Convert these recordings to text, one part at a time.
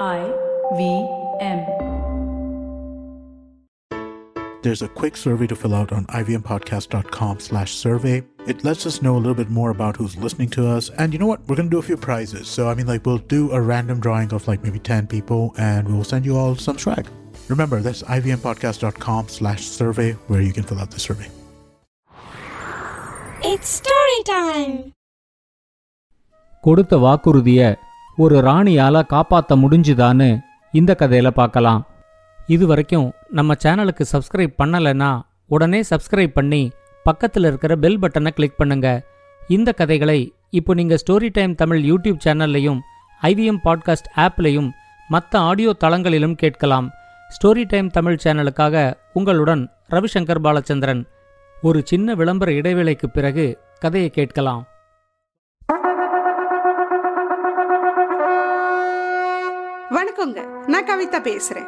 I V M. There's a quick survey to fill out on ivmpodcast.com slash survey. It lets us know a little bit more about who's listening to us. And you know what? We're going to do a few prizes. So, I mean, like, we'll do a random drawing of like maybe 10 people and we'll send you all some swag. Remember, that's ivmpodcast.com slash survey where you can fill out the survey. It's story time. கொடுத்த வாக்குறுதிய ஒரு ராணியால காப்பாற்ற முடிஞ்சுதான்னு இந்த கதையில பார்க்கலாம். இது வரைக்கும் நம்ம சேனலுக்கு சப்ஸ்கிரைப் பண்ணலைன்னா உடனே சப்ஸ்கிரைப் பண்ணி பக்கத்தில் இருக்கிற பெல் பட்டனை கிளிக் பண்ணுங்க. இந்த கதைகளை இப்போ நீங்கள் ஸ்டோரி டைம் தமிழ் யூடியூப் சேனல்லையும் ஐவிஎம் பாட்காஸ்ட் ஆப்லையும் மற்ற ஆடியோ தளங்களிலும் கேட்கலாம். ஸ்டோரி டைம் தமிழ் சேனலுக்காக உங்களுடன் ரவிசங்கர் பாலச்சந்திரன். ஒரு சின்ன விளம்பர இடைவேளைக்கு பிறகு கதையை கேட்கலாம். வணக்கங்க நான் கவிதா பேசுறேன்.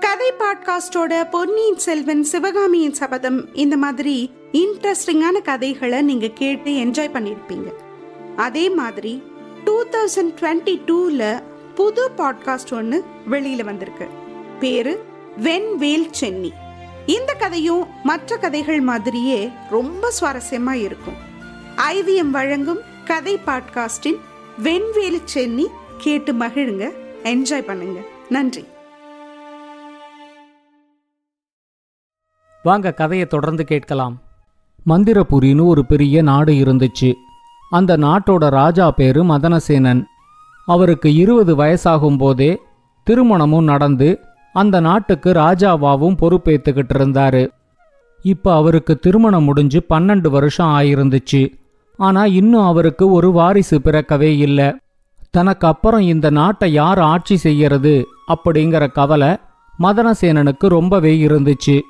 கதை பாட்காஸ்டோட பொன்னியின் செல்வன் சிவகாமியின் சபதம் இந்த மாதிரி இன்ட்ரெஸ்டிங்கான கதைகளை நீங்க கேட்டு என்ஜாய் பண்ணியிருப்பீங்க அதே மாதிரி டூ தௌசண்ட் டுவெண்ட்டி டூல புது பாட்காஸ்ட் ஒன்று வெளியில வந்திருக்கு. பேரு வெண்வேல் சென்னி. இந்த கதையும் மற்ற கதைகள் மாதிரியே ரொம்ப சுவாரஸ்யமா இருக்கும். ஐவிஎம் வழங்கும் கதை பாட்காஸ்டின் வெண்வேல் சென்னி கேட்டு மகிழுங்க. என்ஜாய் பண்ணுங்க. நன்றி. வாங்க கதையை தொடர்ந்து கேட்கலாம். மந்திரபுரின்னு ஒரு பெரிய நாடு இருந்துச்சு. அந்த நாட்டோட ராஜா பேரு மதனசேனன். அவருக்கு இருபது வயசாகும் போதே திருமணமும் நடந்து அந்த நாட்டுக்கு ராஜாவாவும் பொறுப்பேத்துக்கிட்டு இருந்தாரு. இப்ப அவருக்கு திருமணம் முடிஞ்சு பன்னெண்டு வருஷம் ஆயிருந்துச்சு. ஆனா இன்னும் அவருக்கு ஒரு வாரிசு பிறக்கவே இல்லை. தனக்கு அப்புறம் இந்த நாட்டை யார் ஆட்சி செய்யறது அப்படிங்கிற கவலை மதனசேனனுக்கு ரொம்பவே இருந்துச்சு.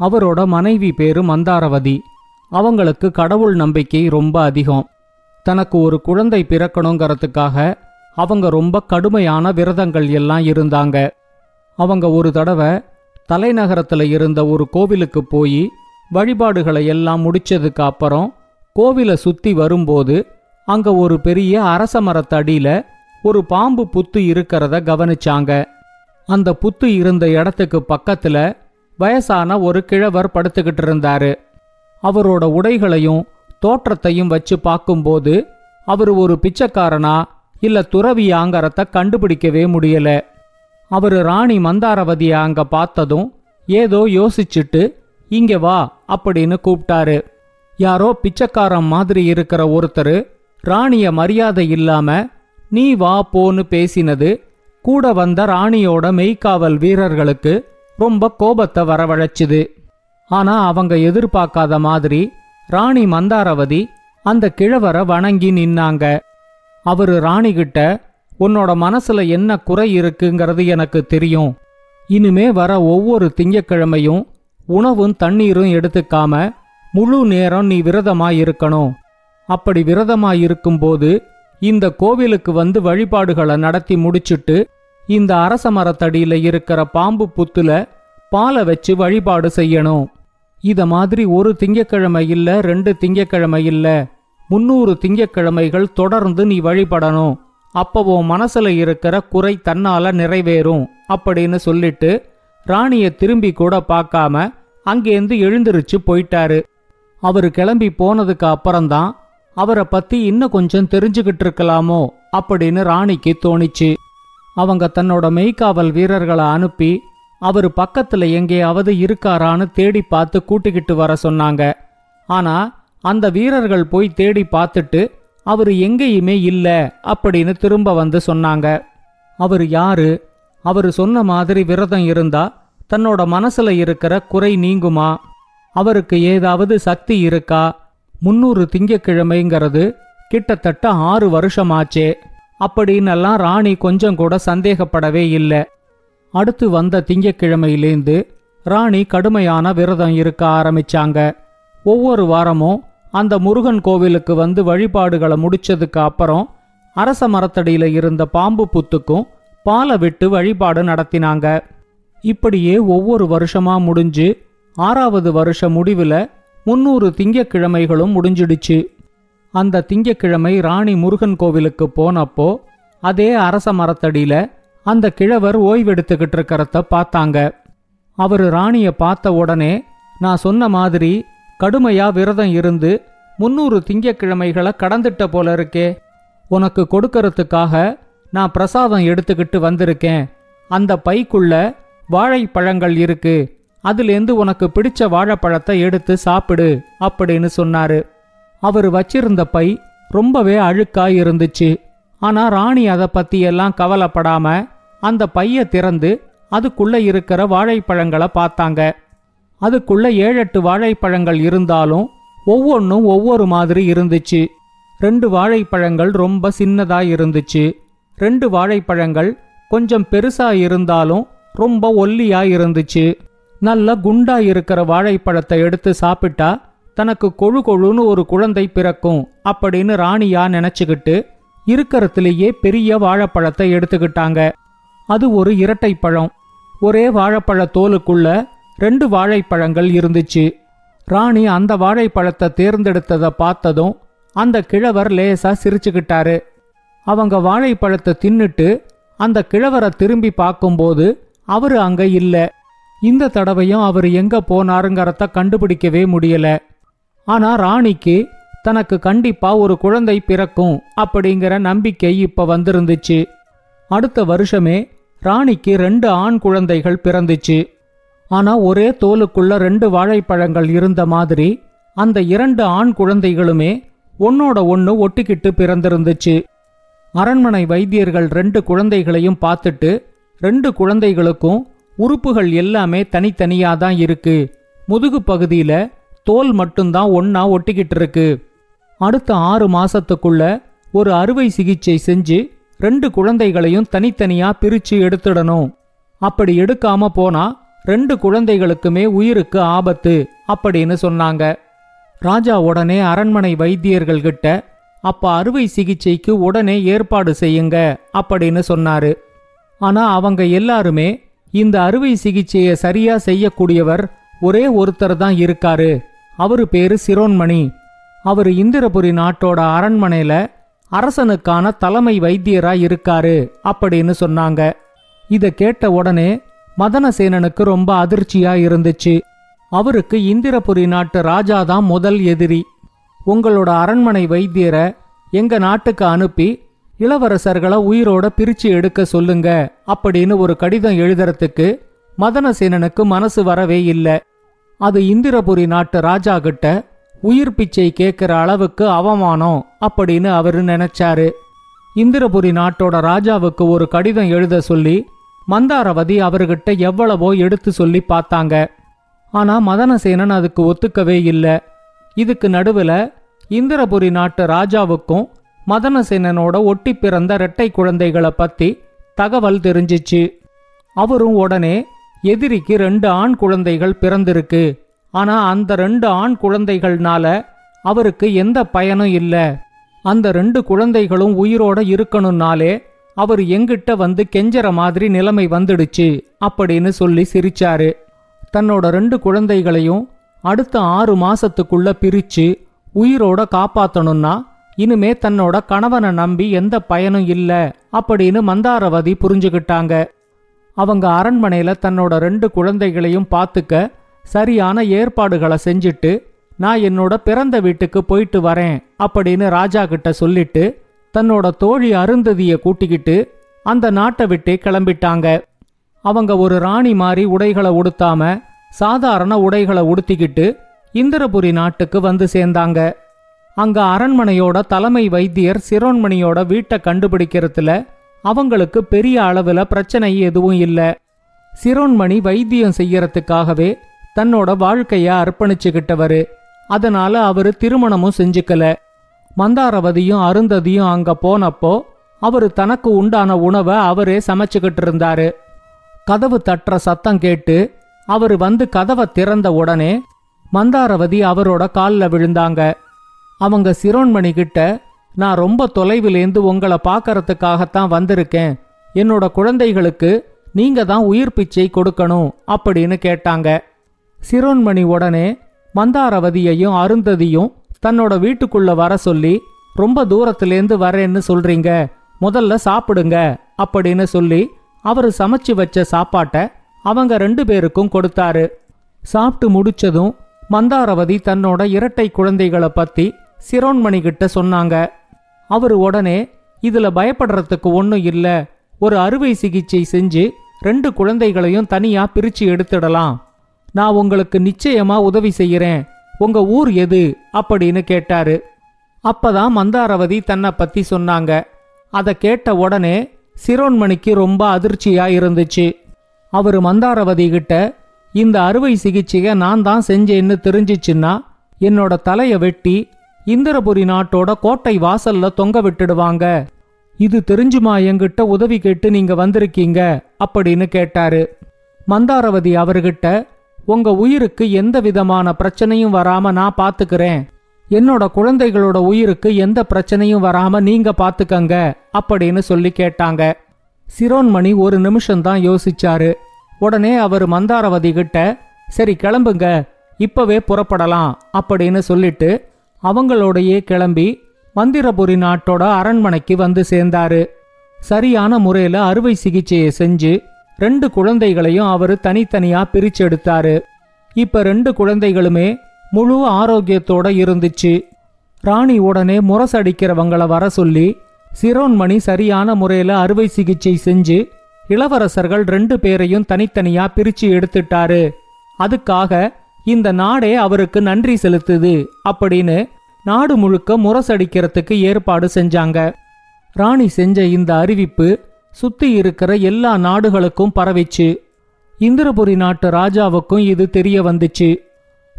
அவரோட மனைவி பேரு மந்தாரவதி. அவங்களுக்கு கடவுள் நம்பிக்கை ரொம்ப அதிகம். தனக்கு ஒரு குழந்தை பிறக்கணுங்கிறதுக்காக அவங்க ரொம்ப கடுமையான விரதங்கள் எல்லாம் இருந்தாங்க. அவங்க ஒரு தடவை தலைநகரத்தில் இருந்த ஒரு கோவிலுக்கு போய் வழிபாடுகளை எல்லாம் முடிச்சதுக்கு அப்புறம் கோவிலை சுத்தி வரும்போது அங்க ஒரு பெரிய அரச மரத்தடியில ஒரு பாம்பு புத்து இருக்கிறத கவனிச்சாங்க. அந்த புத்து இருந்த இடத்துக்கு பக்கத்துல வயசான ஒரு கிழவர் படுத்துக்கிட்டு இருந்தாரு. அவரோட உடைகளையும் தோற்றத்தையும் வச்சு பார்க்கும்போது அவர் ஒரு பிச்சைக்காரனா இல்ல துறவியாங்கறத கண்டுபிடிக்கவே முடியல. அவரு ராணி மந்தாரவதிய அங்க பார்த்ததும் ஏதோ யோசிச்சுட்டு இங்க வா அப்படின்னு கூப்பிட்டாரு யாரோ பிச்சைக்காரன் மாதிரி இருக்கிற ஒருத்தர் ராணிய மரியாதை இல்லாம நீ வா போன்னு பேசினது கூட வந்த ராணியோட மெய்க்காவல் வீரர்களுக்கு ரொம்ப கோபத்தை வரவழைச்சுது. ஆனா அவங்க எதிர்பார்க்காத மாதிரி ராணி மந்தாரவதி அந்த கிழவரை வணங்கி நின்னாங்க. அவரு ராணிகிட்ட உன்னோட மனசுல என்ன குறை இருக்குங்கிறது எனக்கு தெரியும். இனிமே வர ஒவ்வொரு திங்கக்கிழமையும் உணவும் தண்ணீரும் எடுத்துக்காம முழு நேரம் நீ விரதமா இருக்கணும் அப்படி விரதமாயிருக்கும்போது இந்த கோவிலுக்கு வந்து வழிபாடுகளை நடத்தி முடிச்சிட்டு இந்த அரச மரத்தடியில இருக்கிற பாம்பு புத்துல பாலை வச்சு வழிபாடு செய்யணும். இத மாதிரி ஒரு திங்கக்கிழமை இல்ல ரெண்டு திங்கக்கிழமை இல்ல முன்னூறு திங்கக்கிழமைகள் தொடர்ந்து நீ வழிபடணும். அப்போ உன் மனசுல இருக்கிற குறை தன்னால நிறைவேறும் அப்படின்னு சொல்லிட்டு ராணிய திரும்பி கூட பார்க்காம அங்கேருந்து எழுந்திருச்சு போயிட்டாரு. அவரு கிளம்பி போனதுக்கு அப்புறம்தான் அவரை பத்தி இன்னும் கொஞ்சம் தெரிஞ்சுக்கிட்டு இருக்கலாமோ அப்படின்னு ராணிக்கு தோணிச்சு. அவங்க தன்னோட மெய்க்காவல் வீரர்களை அனுப்பி அவரு பக்கத்துல எங்கேயாவது இருக்காரான்னு தேடி பார்த்து கூட்டிக்கிட்டு வர சொன்னாங்க. ஆனா அந்த வீரர்கள் போய் தேடி பார்த்துட்டு அவர் எங்கேயுமே இல்ல அப்படின்னு திரும்ப வந்து சொன்னாங்க. அவர் யாரு? அவரு சொன்ன மாதிரி விரதம் இருந்தா தன்னோட மனசுல இருக்கிற குறை நீங்குமா? அவருக்கு ஏதாவது சக்தி இருக்கா? முன்னூறு திங்கக்கிழமைங்கிறது கிட்டத்தட்ட ஆறு வருஷமாச்சே. அப்படின்னெல்லாம் ராணி கொஞ்சம் கூட சந்தேகப்படவே இல்லை. அடுத்து வந்த திங்கக்கிழமையிலேந்து ராணி கடுமையான விரதம் இருக்க ஆரம்பிச்சாங்க. ஒவ்வொரு வாரமும் அந்த முருகன் கோவிலுக்கு வந்து வழிபாடுகளை முடிச்சதுக்கு அப்புறம் அரச மரத்தடியில இருந்த பாம்பு புத்துக்கும் பாலை விட்டு வழிபாடு நடத்தினாங்க. இப்படியே ஒவ்வொரு வருஷமா முடிஞ்சு ஆறாவது வருஷ முடிவில் முன்னூறு திங்கக்கிழமைகளும் முடிஞ்சிடுச்சு. அந்த திங்கக்கிழமை ராணி முருகன் கோவிலுக்கு போனப்போ அதே அரச மரத்தடியில அந்த கிழவர் ஓய்வெடுத்துக்கிட்டு இருக்கிறத பார்த்தாங்க. அவரு ராணிய பார்த்த உடனே நான் சொன்ன மாதிரி கடுமையா விரதம் இருந்து முன்னூறு திங்கக்கிழமைகளை கடந்துட்ட போல இருக்கே. உனக்கு கொடுக்கறதுக்காக நான் பிரசாதம் எடுத்துக்கிட்டு வந்திருக்கேன். அந்த பைக்குள்ள வாழைப்பழங்கள் இருக்கு. அதுலேருந்து உனக்கு பிடிச்ச வாழைப்பழத்தை எடுத்து சாப்பிடு அப்படின்னு சொன்னாரு. அவர் வச்சிருந்த பை ரொம்பவே அழுக்கா இருந்துச்சு. ஆனா ராணி அதை பத்தி எல்லாம் கவலைப்படாம அந்த பைய திறந்து அதுக்குள்ள இருக்கிற வாழைப்பழங்களை பார்த்தாங்க. அதுக்குள்ள ஏழெட்டு வாழைப்பழங்கள் இருந்தாலும் ஒவ்வொன்றும் ஒவ்வொரு மாதிரி இருந்துச்சு. ரெண்டு வாழைப்பழங்கள் ரொம்ப சின்னதா இருந்துச்சு. ரெண்டு வாழைப்பழங்கள் கொஞ்சம் பெருசா இருந்தாலும் ரொம்ப ஒல்லியா இருந்துச்சு. நல்ல குண்டா இருக்கிற வாழைப்பழத்தை எடுத்து சாப்பிட்டா தனக்கு கொழு கொழுன்னு ஒரு குழந்தை பிறக்கும் அப்படின்னு ராணியா நினைச்சுக்கிட்டு இருக்கறதுலேயே பெரிய வாழைப்பழத்தை எடுத்துக்கிட்டாங்க. அது ஒரு இரட்டை பழம் ஒரே வாழைப்பழ தோலுக்குள்ள ரெண்டு வாழைப்பழங்கள் இருந்துச்சு. ராணி அந்த வாழைப்பழத்தை தேர்ந்தெடுத்ததை பார்த்ததும் அந்த கிழவர் லேசா சிரிச்சுக்கிட்டாரு. அவங்க வாழைப்பழத்தை தின்னுட்டு அந்த கிழவரை திரும்பி பார்க்கும்போது அவரு அங்க இல்ல. இந்த தடவையும் அவர் எங்க போனாருங்கிறத கண்டுபிடிக்கவே முடியல. ஆனா ராணிக்கு தனக்கு கண்டிப்பா ஒரு குழந்தை பிறக்கும் அப்படிங்கிற நம்பிக்கை இப்ப வந்திருந்துச்சு. அடுத்த வருஷமே ராணிக்கு ரெண்டு ஆண் குழந்தைகள் பிறந்துச்சு. ஆனா ஒரே தோலுக்குள்ள ரெண்டு வாழைப்பழங்கள் இருந்த மாதிரி அந்த இரண்டு ஆண் குழந்தைகளுமே ஒன்னோட ஒன்னு ஒட்டிக்கிட்டு பிறந்திருந்துச்சு. அரண்மனை வைத்தியர்கள் ரெண்டு குழந்தைகளையும் பார்த்துட்டு ரெண்டு குழந்தைகளுக்கும் உறுப்புகள் எல்லாமே தனித்தனியா தான் இருக்கு. முதுகு பகுதியில தோல் மட்டும்தான் ஒன்னா ஒட்டிக்கிட்டு இருக்கு அடுத்த ஆறு மாசத்துக்குள்ள ஒரு அறுவை சிகிச்சை செஞ்சு ரெண்டு குழந்தைகளையும் தனித்தனியா பிரிச்சு எடுத்துடணும். அப்படி எடுக்காம போனா ரெண்டு குழந்தைகளுக்குமே உயிருக்கு ஆபத்து அப்படின்னு சொன்னாங்க. ராஜா உடனே அரண்மனை வைத்தியர்கள் கிட்ட அப்ப அறுவை சிகிச்சைக்கு உடனே ஏற்பாடு செய்யுங்க அப்படின்னு சொன்னாரு. ஆனா அவங்க எல்லாருமே இந்த அறுவை சிகிச்சையை சரியா செய்யக்கூடியவர் ஒரே ஒருத்தர் தான் இருக்காரு. அவரு பேரு சிரோன்மணி. அவர் இந்திரபுரி நாட்டோட அரண்மனையில அரசனுக்கான தலைமை வைத்தியரா இருக்காரு அப்படின்னு சொன்னாங்க. இத கேட்ட உடனே மதனசேனனுக்கு ரொம்ப அதிர்ச்சியா இருந்துச்சு. அவருக்கு இந்திரபுரி நாட்டு ராஜா தான் முதல் எதிரி. உங்களோட அரண்மனை வைத்தியரை எங்க நாட்டுக்கு அனுப்பி இளவரசர்களை உயிரோட பிரிச்சு எடுக்க சொல்லுங்க அப்படின்னு ஒரு கடிதம் எழுதுறதுக்கு மதனசேனனுக்கு மனசு வரவே இல்லை. அது இந்திரபுரி நாட்டு ராஜா கிட்ட உயிர் பிச்சை கேட்கிற அளவுக்கு அவமானம் அப்படின்னு அவரு நினைச்சாரு. இந்திரபுரி நாட்டோட ராஜாவுக்கு ஒரு கடிதம் எழுத சொல்லி மந்தாரவதி அவர்கிட்ட எவ்வளவோ எடுத்து சொல்லி பார்த்தாங்க. ஆனா மதனசேனன் அதுக்கு ஒத்துக்கவே இல்லை. இதுக்கு நடுவுல இந்திரபுரி நாட்டு ராஜாவுக்கும் மதனசேனனோட ஒட்டி பிறந்த இரட்டை குழந்தைகளை பத்தி தகவல் தெரிஞ்சிச்சு. அவரும் உடனே எதிரிக்கு ரெண்டு ஆண் குழந்தைகள் பிறந்திருக்கு. ஆனா அந்த ரெண்டு ஆண் குழந்தைகள்னால அவருக்கு எந்த பயனும் இல்ல. அந்த ரெண்டு குழந்தைகளும் உயிரோட இருக்கணும்னாலே அவர் எங்கிட்ட வந்து கெஞ்சற மாதிரி நிலைமை வந்துடுச்சு அப்படின்னு சொல்லி சிரிச்சாரு. தன்னோட ரெண்டு குழந்தைகளையும் அடுத்த ஆறு மாசத்துக்குள்ள பிரிச்சு உயிரோட காப்பாத்தணும்னா இனிமே தன்னோட கணவனை நம்பி எந்த பயனும் இல்ல அப்படின்னு மந்தாரவதி புரிஞ்சுக்கிட்டாங்க அவங்க அரண்மனையில தன்னோட ரெண்டு குழந்தைகளையும் பார்த்துக்க சரியான ஏற்பாடுகளை செஞ்சுட்டு நான் என்னோட பிறந்த வீட்டுக்கு போயிட்டு வரேன் அப்படின்னு ராஜா கிட்ட சொல்லிட்டு தன்னோட தோழி அருந்ததிய கூட்டிக்கிட்டு அந்த நாட்டை விட்டே கிளம்பிட்டாங்க. அவங்க ஒரு ராணி மாதிரி உடைகளை உடுத்தாம சாதாரண உடைகளை உடுத்திக்கிட்டு இந்திரபுரி நாட்டுக்கு வந்து சேர்ந்தாங்க. அங்க அரண்மனையோட தலைமை வைத்தியர் சிரோன்மணியோட வீட்டை கண்டுபிடிக்கிறதுல அவங்களுக்கு பெரிய அளவுல பிரச்சனை எதுவும் இல்ல. சிரோன்மணி வைத்தியம் செய்யறதுக்காகவே தன்னோட வாழ்க்கைய அர்ப்பணிச்சுக்கிட்டவரு. அதனால அவரு திருமணமும் செஞ்சுக்கல. மந்தாரவதியும் அருந்ததியும் அங்க போனப்போ அவரு தனக்கு உண்டான உணவை அவரே சமைச்சுக்கிட்டு இருந்தாரு. கதவு தட்டுற சத்தம் கேட்டு அவரு வந்து கதவை திறந்த உடனே மந்தாரவதி அவரோட கால்ல விழுந்தாங்க. அவங்க சிரோன்மணி கிட்ட நான் ரொம்ப தொலைவிலேந்து உங்களை பார்க்கறதுக்காகத்தான் வந்திருக்கேன். என்னோட குழந்தைகளுக்கு நீங்க தான் உயிர் பிச்சை கொடுக்கணும் அப்படின்னு கேட்டாங்க. சிரோன்மணி உடனே மந்தாரவதியையும் அருந்ததியும் தன்னோட வீட்டுக்குள்ள வர சொல்லி ரொம்ப தூரத்திலேருந்து வரேன்னு சொல்றீங்க. முதல்ல சாப்பிடுங்க அப்படின்னு சொல்லி அவரு சமைச்சு வச்ச சாப்பாட்டை அவங்க ரெண்டு பேருக்கும் கொடுத்தாரு. சாப்பிட்டு முடிச்சதும் மந்தாரவதி தன்னோட இரட்டை குழந்தைகளை பத்தி சிரோன்மணி கிட்ட சொன்னாங்க. அவர் உடனே இதுல பயப்படுறதுக்கு ஒன்றும் இல்ல. ஒரு அறுவை சிகிச்சை செஞ்சு ரெண்டு குழந்தைகளையும் தனியா பிரிச்சு எடுத்துடலாம். நான் உங்களுக்கு நிச்சயமா உதவி செய்யறேன். உங்க ஊர் எது? அப்படின்னு கேட்டாரு. அப்பதான் மந்தாரவதி தன்னை பத்தி சொன்னாங்க. அதை கேட்ட உடனே சிரோன்மணிக்கு ரொம்ப அதிர்ச்சியா இருந்துச்சு. அவர் மந்தாரவதி கிட்ட இந்த அறுவை சிகிச்சையை நான் தான் செஞ்சேன்னு தெரிஞ்சிச்சுன்னா என்னோட தலையை வெட்டி இந்திரபுரி நாட்டோட கோட்டை வாசல்ல தொங்க விட்டுடுவாங்க. இது தெரிஞ்சுமா என்கிட்ட உதவி கேட்டு நீங்க வந்திருக்கீங்க? அப்படின்னு கேட்டாரு. மந்தாரவதி அவர்கிட்ட உங்க உயிருக்கு எந்த விதமான பிரச்சனையும் வராம நான் பாத்துக்கிறேன். என்னோட குழந்தைகளோட உயிருக்கு எந்த பிரச்சனையும் வராம நீங்க பாத்துக்கங்க அப்படின்னு சொல்லி கேட்டாங்க. சிரோன்மணி ஒரு நிமிஷம்தான் யோசிச்சாரு. உடனே அவர் மந்தாரவதி கிட்ட சரி கிளம்புங்க. இப்பவே புறப்படலாம் அப்படின்னு சொல்லிட்டு அவங்களோடையே கிளம்பி மந்திரபுரி நாட்டோட அரண்மனைக்கு வந்து சேர்ந்தாரு. சரியான முறையில அறுவை சிகிச்சையை செஞ்சு ரெண்டு குழந்தைகளையும் அவரு தனித்தனியா பிரிச்செடுத்தாரு இப்ப ரெண்டு குழந்தைகளுமே முழு ஆரோக்கியத்தோட இருந்துச்சு. ராணி உடனே முரசடிக்கிறவங்கள வர சொல்லி சிரோன்மணி சரியான முறையில அறுவை சிகிச்சை செஞ்சு இளவரசர்கள் ரெண்டு பேரையும் தனித்தனியா பிரிச்சு எடுத்துட்டாரு. அதுக்காக இந்த நாடே அவருக்கு நன்றி செலுத்துது அப்படின்னு நாடு முழுக்க முரசடிக்கிறதுக்கு ஏற்பாடு செஞ்சாங்க. ராணி செஞ்ச இந்த அறிவிப்பு சுத்தி இருக்கிற எல்லா நாடுகளுக்கும் பரவிச்சு. இந்திரபுரி நாட்டு ராஜாவுக்கும் இது தெரிய வந்துச்சு.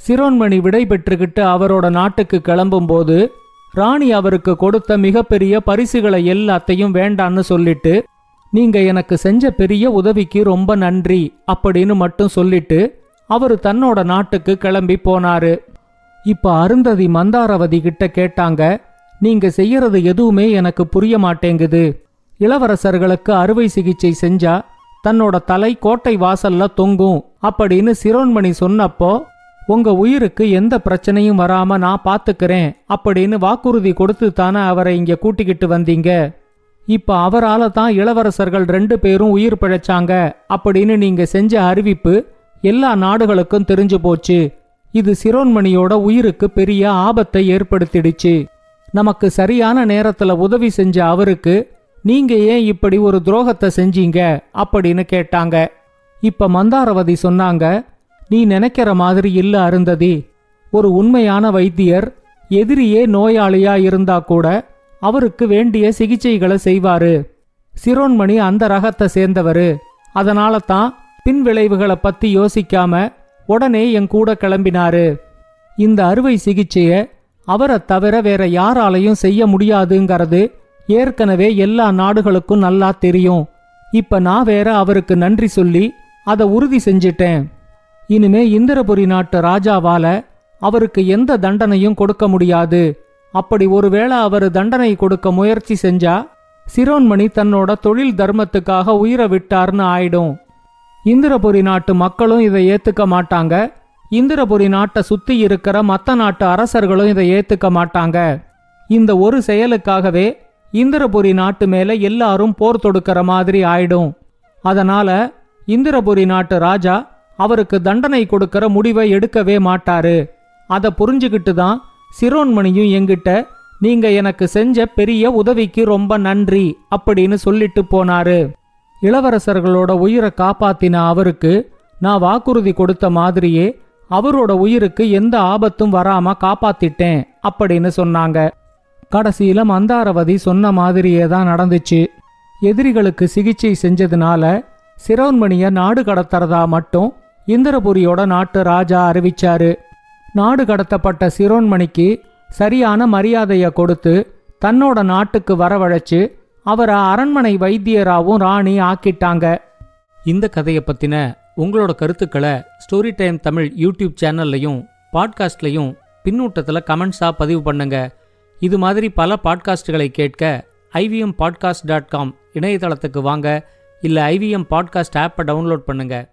சிரோன்மணி விடை பெற்றுக்கிட்டு அவரோட நாட்டுக்கு கிளம்பும்போது ராணி அவருக்கு கொடுத்த மிகப்பெரிய பரிசுகளை எல்லாத்தையும் வேண்டான்னு சொல்லிட்டு நீங்க எனக்கு செஞ்ச பெரிய உதவிக்கு ரொம்ப நன்றி அப்படின்னு மட்டும் சொல்லிட்டு அவரு தன்னோட நாட்டுக்கு கிளம்பி போனாரு. இப்ப அருந்ததி மந்தாரவதி கிட்ட கேட்டாங்க நீங்க செய்யறது எதுவுமே எனக்கு புரிய மாட்டேங்குது. இளவரசர்களுக்கு அறுவை சிகிச்சை செஞ்சா தன்னோட தலை கோட்டை வாசல்ல தொங்கும் அப்படின்னு சிரோன்மணி சொன்னப்போ உங்க உயிருக்கு எந்த பிரச்சனையும் வராம நான் பாத்துக்கிறேன் அப்படின்னு வாக்குறுதி கொடுத்து தானே அவரை இங்க கூட்டிக்கிட்டு வந்தீங்க. இப்ப அவரால தான் இளவரசர்கள் ரெண்டு பேரும் உயிர் பிழைச்சாங்க அப்படின்னு நீங்க செஞ்ச அறிவிப்பு எல்லா நாடுகளுக்கும் தெரிஞ்சு போச்சு. இது சிரோன்மணியோட உயிருக்கு பெரிய ஆபத்தை ஏற்படுத்திடுச்சு. நமக்கு சரியான நேரத்துல உதவி செஞ்ச அவருக்கு நீங்க ஏன் இப்படி ஒரு துரோகத்தை செஞ்சீங்க? அப்படின்னு கேட்டாங்க. இப்ப மந்தாரவதி சொன்னாங்க நீ நினைக்கிற மாதிரி இல்ல அருந்ததி. ஒரு உண்மையான வைத்தியர் எதிரியே நோயாளியா இருந்தா கூட அவருக்கு வேண்டிய சிகிச்சைகளை செய்வாரு. சிரோன்மணி அந்த ரகத்தை சேர்ந்தவரு. அதனால தான் பின் விளைவுகளை பத்தி யோசிக்காம உடனே என் கூட கிளம்பினாரு. இந்த அறுவை சிகிச்சைய அவரை தவிர வேற யாராலையும் செய்ய முடியாதுங்கிறது ஏற்கனவே எல்லா நாடுகளுக்கும் நல்லா தெரியும். இப்ப நான் வேற அவருக்கு நன்றி சொல்லி அதை உறுதி செஞ்சிட்டேன். இனிமே இந்திரபுரி நாட்டு ராஜாவால அவருக்கு எந்த தண்டனையும் கொடுக்க முடியாது. அப்படி ஒருவேளை அவர் தண்டனை கொடுக்க முயற்சி செஞ்சா சிரோன்மணி தன்னோட தொழில் தர்மத்துக்காக உயிரை விட்டார்னு ஆயிடும். இந்திரபுரி நாட்டு மக்களும் இதை ஏத்துக்க மாட்டாங்க. இந்திரபுரி நாட்டை சுத்தி இருக்கிற மத்த நாட்டு அரசர்களும் இதை ஏத்துக்க மாட்டாங்க. இந்த ஒரு செயலுக்காகவே இந்திரபுரி நாட்டு மேல எல்லாரும் போர் தொடுக்கிற மாதிரி ஆயிடும். அதனால இந்திரபுரி நாட்டு ராஜா அவருக்கு தண்டனை கொடுக்கிற முடிவை எடுக்கவே மாட்டாரு. அதை புரிஞ்சுக்கிட்டு தான் சிரோன்மணியும் எங்கிட்ட நீங்க எனக்கு செஞ்ச பெரிய உதவிக்கு ரொம்ப நன்றி அப்படின்னு சொல்லிட்டு போனாரு. இளவரசர்களோட உயிரை காப்பாத்தின அவருக்கு நான் வாக்குறுதி கொடுத்த மாதிரியே அவரோட உயிருக்கு எந்த ஆபத்தும் வராம காப்பாத்திட்டேன் அப்படின்னு சொன்னாங்க. கடைசியில மந்தாரவதி சொன்ன மாதிரியே தான் நடந்துச்சு. எதிரிகளுக்கு சிகிச்சை செஞ்சதுனால சிரோன்மணிய நாடு கடத்துறதா மட்டும் இந்திரபுரியோட நாட்டு ராஜா அறிவிச்சாரு. நாடு கடத்தப்பட்ட சிரோன்மணிக்கு சரியான மரியாதையை கொடுத்து தன்னோட நாட்டுக்கு வரவழைச்சு அவரை அரண்மனை வைத்தியராவும் ராணி ஆக்கிட்டாங்க. இந்த கதையை பத்தின உங்களோட கருத்துக்களை ஸ்டோரி டைம் தமிழ் யூடியூப் சேனல்லையும் பாட்காஸ்ட்லையும் பின்னூட்டத்தில் கமெண்ட்ஸாக பதிவு பண்ணுங்க. இது மாதிரி பல பாட்காஸ்டுகளை கேட்க ஐவிஎம் பாட்காஸ்ட் டாட் காம் இணையதளத்துக்கு வாங்க. இல்லை ஐவிஎம் பாட்காஸ்ட் ஆப்பை டவுன்லோட் பண்ணுங்க.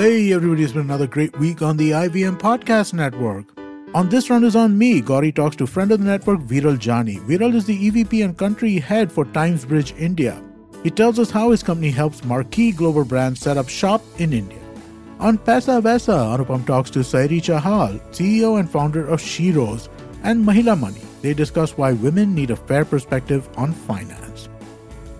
Hey, everybody, it's been another great week on the IVM Podcast Network. On this run is on me. Gauri talks to friend of the network Viral Jani. Viral is the EVP and country head for TimesBridge India. He tells us how his company helps marquee global brands set up shop in India. On Pesa Vesa, Anupam talks to Sairi Chahal, CEO and founder of Shiros, and Mahila Money. They discuss why women need a fair perspective on finance.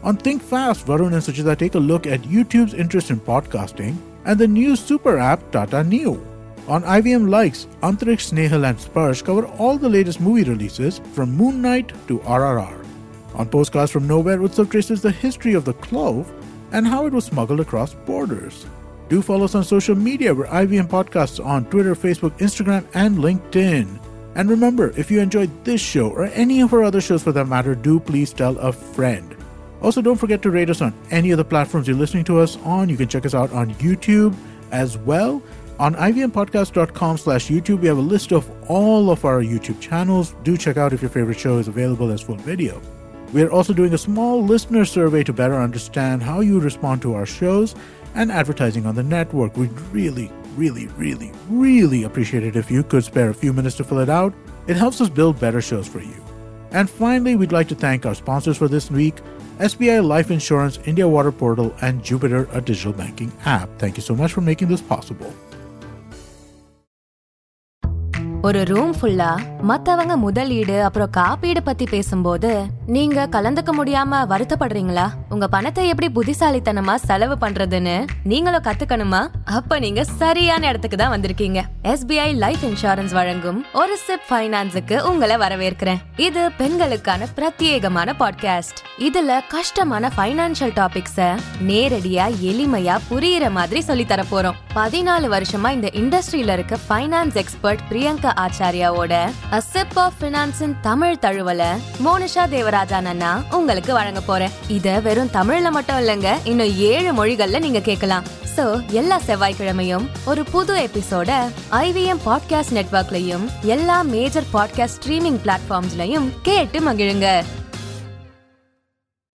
On Think Fast, Varun and Suchita take a look at YouTube's interest in podcasting and the new super app Tata Neo. On IVM Likes, Antariksh, Snehal and Sparsh cover all the latest movie releases from Moon Knight to RRR. On Postcards from Nowhere, Utsav traces the history of the clove and how it was smuggled across borders. Do follow us on social media. We're IVM Podcasts on Twitter, Facebook, Instagram, and LinkedIn. And remember, if you enjoyed this show or any of our other shows for that matter, do please tell a friend. Also, don't forget to rate us on any of the platforms you're listening to us on. You can check us out on YouTube as well. On ivmpodcast.com slash YouTube, we have a list of all of our YouTube channels. Do check out if your favorite show is available as full video. We are also doing a small listener survey to better understand how you respond to our shows and advertising on the network. We'd really, really, really, really appreciate it if you could spare a few minutes to fill it out. It helps us build better shows for you. And finally, we'd like to thank our sponsors for this week SBI Life Insurance, India Water Portal, and Jupiter, a digital banking app. Thank you so much for making this possible. ஒரு room ஃபுல்லா மத்தவங்க முதலீடு அப்புறம் காப்பீடு பத்தி பேசும்போது நீங்க கலந்துக்க முடியாம வருத்தப்படுறீங்களா? உங்க பணத்தை எப்படி புத்திசாலித்தனமா செலவு பண்றதுன்னு நீங்களும் கத்துக்கணுமா? அப்ப நீங்க சரியான இடத்துக்கு தான் வந்திருக்கீங்க. எஸ்பிஐ லைஃப் இன்சூரன்ஸ் வழங்கும் ஒரு சிப் ஃபைனான்ஸுக்கு உங்களை வரவேற்கிறேன். இது பெண்களுக்கான பிரத்யேகமான பாட்காஸ்ட் இதுல கஷ்டமான பைனான்சியல் டாபிக்ஸ நேரடியா எளிமையா புரியுற மாதிரி சொல்லி தர போறோம். பதினாலு வருஷமா இந்த இண்டஸ்ட்ரியில இருக்க ஃபைனான்ஸ் எக்ஸ்பர்ட் பிரியங்கா ஆச்சாரியாவோட அ சிப் ஆஃப் Financeன் தமிழ் தழுவல மோனிஷா தேவராஜன் அண்ணா உங்களுக்கு வழங்க போறேன். இத வெறும் தமிழ்ல மட்டும் இல்லங்க இன்னும் ஏழு மொழிகள்ல நீங்க கேட்கலாம். சோ எல்லா செவ்வாய்க்கிழமையும் ஒரு புது எபிசோட ஐவிஎம் பாட்காஸ்ட் நெட்ஒர்க்லயும் எல்லா மேஜர் பாட்காஸ்ட் ஸ்ட்ரீமிங் பிளாட்ஃபார்ம்ஸ்லயும் கேட்டு மகிழுங்க.